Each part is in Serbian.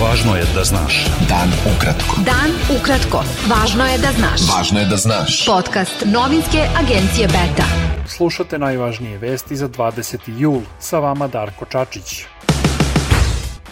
Važno je da znaš. Dan ukratko. Dan ukratko. Važno je da znaš. Važno je da znaš. Podcast novinske agencije Beta. Slušate najvažnije vesti za 20. jul. Sa vama Darko Čačić.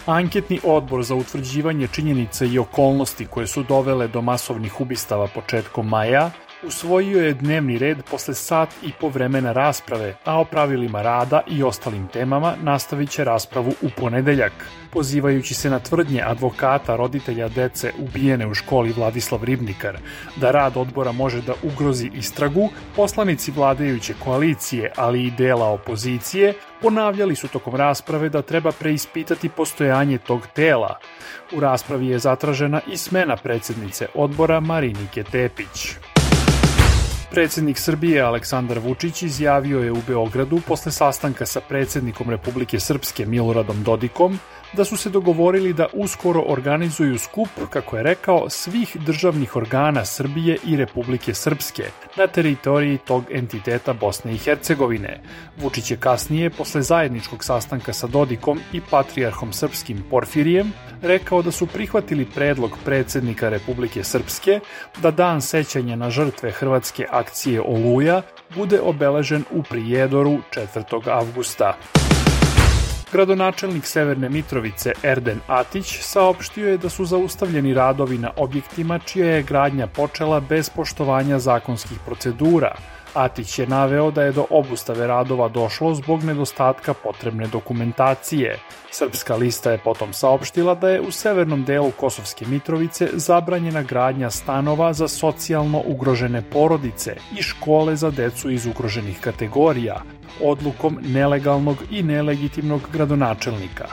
Anketni odbor za utvrđivanje činjenica i okolnosti koje su dovele do masovnih ubistava početkom maja usvojio je dnevni red posle sat i po vremena rasprave, a o pravilima rada i ostalim temama nastavit će raspravu u ponedeljak. Pozivajući se na tvrdnje advokata roditelja dece ubijene u školi Vladislav Ribnikar da rad odbora može da ugrozi istragu, poslanici vladajuće koalicije, ali i dela opozicije, ponavljali su tokom rasprave da treba preispitati postojanje tog tela. U raspravi je zatražena i smena predsednice odbora Marinike Tepić. Predsednik Srbije Aleksandar Vučić izjavio je u Beogradu posle sastanka sa predsednikom Republike Srpske Miloradom Dodikom da su se dogovorili da uskoro organizuju skup, kako je rekao, svih državnih organa Srbije i Republike Srpske na teritoriji tog entiteta Bosne i Hercegovine. Vučić je kasnije, posle zajedničkog sastanka sa Dodikom i patrijarhom srpskim Porfirijem, rekao da su prihvatili predlog predsednika Republike Srpske da dan sećanja na žrtve hrvatske akcije Oluja bude obeležen u Prijedoru 4. avgusta. Gradonačelnik Severne Mitrovice Erden Atić saopštio je da su zaustavljeni radovi na objektima čija je gradnja počela bez poštovanja zakonskih procedura, Atić je naveo da je do obustave radova došlo zbog nedostatka potrebne dokumentacije. Srpska lista je potom saopštila da je u severnom delu Kosovske Mitrovice zabranjena gradnja stanova za socijalno ugrožene porodice i škole za decu iz ugroženih kategorija, odlukom nelegalnog i nelegitimnog gradonačelnika.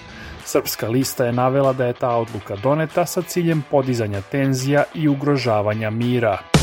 Srpska lista je navela da je ta odluka doneta sa ciljem podizanja tenzija i ugrožavanja mira.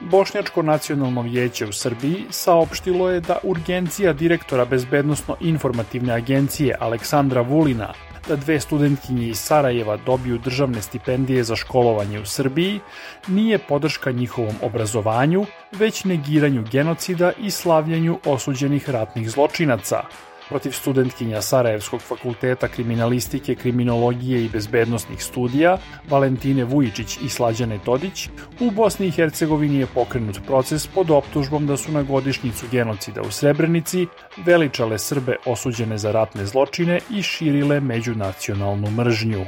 Bošnjačko nacionalno vijeće u Srbiji saopštilo je da urgencija direktora Bezbednostno-informativne agencije Aleksandra Vulina da dve studentkinje iz Sarajeva dobiju državne stipendije za školovanje u Srbiji nije podrška njihovom obrazovanju, već negiranju genocida i slavljanju osuđenih ratnih zločinaca protiv studentkinja Sarajevskog fakulteta kriminalistike, kriminologije i bezbednostnih studija Valentine Vujičić i Slađane Todić, u Bosni i Hercegovini je pokrenut proces pod optužbom da su na godišnjicu genocida u Srebrenici veličale Srbe osuđene za ratne zločine i širile međunacionalnu mržnju.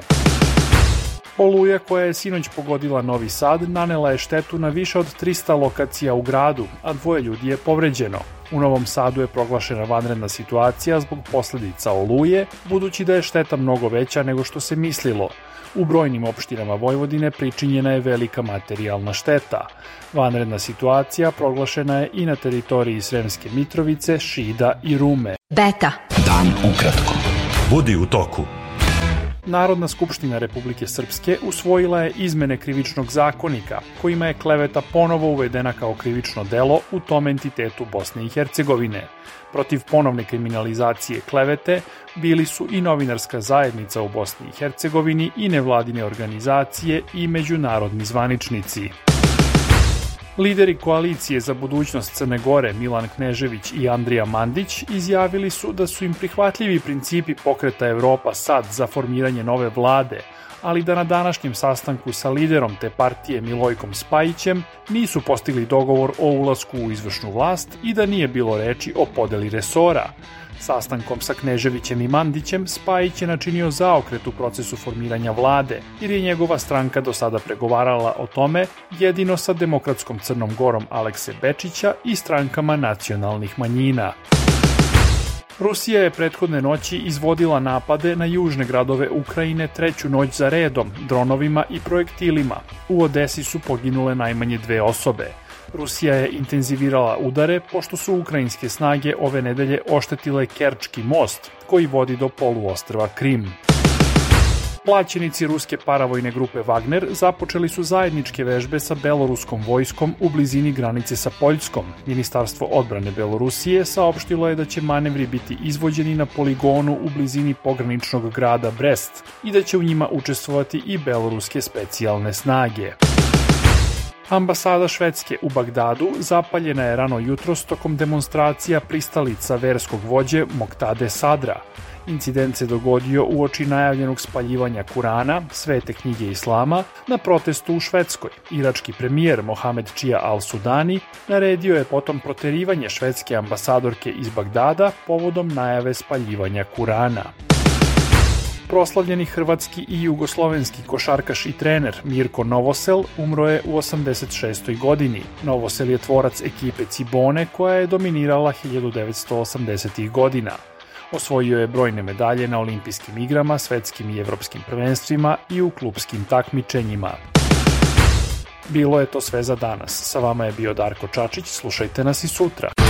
Oluja koja je sinoć pogodila Novi Sad nanela je štetu na više od 300 lokacija u gradu, a dvoje ljudi je povređeno. U Novom Sadu je proglašena vanredna situacija zbog posledica oluje, budući da je šteta mnogo veća nego što se mislilo. U brojnim opštinama Vojvodine pričinjena je velika materijalna šteta. Vanredna situacija proglašena je i na teritoriji Sremske Mitrovice, Šida i Rume. Beta. Dan ukratko. Budi u toku. Narodna skupština Republike Srpske usvojila je izmene krivičnog zakonika, kojima je kleveta ponovo uvedena kao krivično delo u tom entitetu Bosne i Hercegovine. Protiv ponovne kriminalizacije klevete bili su i novinarska zajednica u Bosni i Hercegovini i nevladine organizacije i međunarodni zvaničnici. Lideri koalicije za budućnost Crne Gore Milan Knežević i Andrija Mandić izjavili su da su im prihvatljivi principi pokreta Evropa sad za formiranje nove vlade, ali da na današnjem sastanku sa liderom te partije Milojkom Spajićem nisu postigli dogovor o ulasku u izvršnu vlast i da nije bilo reči o podeli resora. Sastankom sa Kneževićem i Mandićem Spajić je načinio zaokret u procesu formiranja vlade, jer je njegova stranka do sada pregovarala o tome jedino sa demokratskom Crnom Gorom Alekse Bečića i strankama nacionalnih manjina. Rusija je prethodne noći izvodila napade na južne gradove Ukrajine treću noć za redom, dronovima i projektilima. U Odesi su poginule najmanje dve osobe. Rusija je intenzivirala udare pošto su ukrajinske snage ove nedelje oštetile Kerčki most koji vodi do poluostrva Krim. Plaćenici ruske paravojne grupe Wagner započeli su zajedničke vežbe sa beloruskom vojskom u blizini granice sa Poljskom. Ministarstvo odbrane Belorusije saopštilo je da će manevri biti izvođeni na poligonu u blizini pograničnog grada Brest i da će u njima učestvovati i beloruske specijalne snage. Ambasada Švedske u Bagdadu zapaljena je rano jutros tokom demonstracija pristalica verskog vođe Moktade Sadra. Incident se dogodio u oči najavljenog spaljivanja Kurana, svete knjige Islama, na protestu u Švedskoj. Irački premijer Mohamed Čija al-Sudani naredio je potom proterivanje švedske ambasadorke iz Bagdada povodom najave spaljivanja Kurana proslavljeni hrvatski i jugoslovenski košarkaš i trener Mirko Novosel umro je u 86. godini. Novosel je tvorac ekipe Cibone koja je dominirala 1980. godina. Osvojio je brojne medalje na olimpijskim igrama, svetskim i evropskim prvenstvima i u klubskim takmičenjima. Bilo je to sve za danas. Sa vama je bio Darko Čačić, slušajte nas i sutra.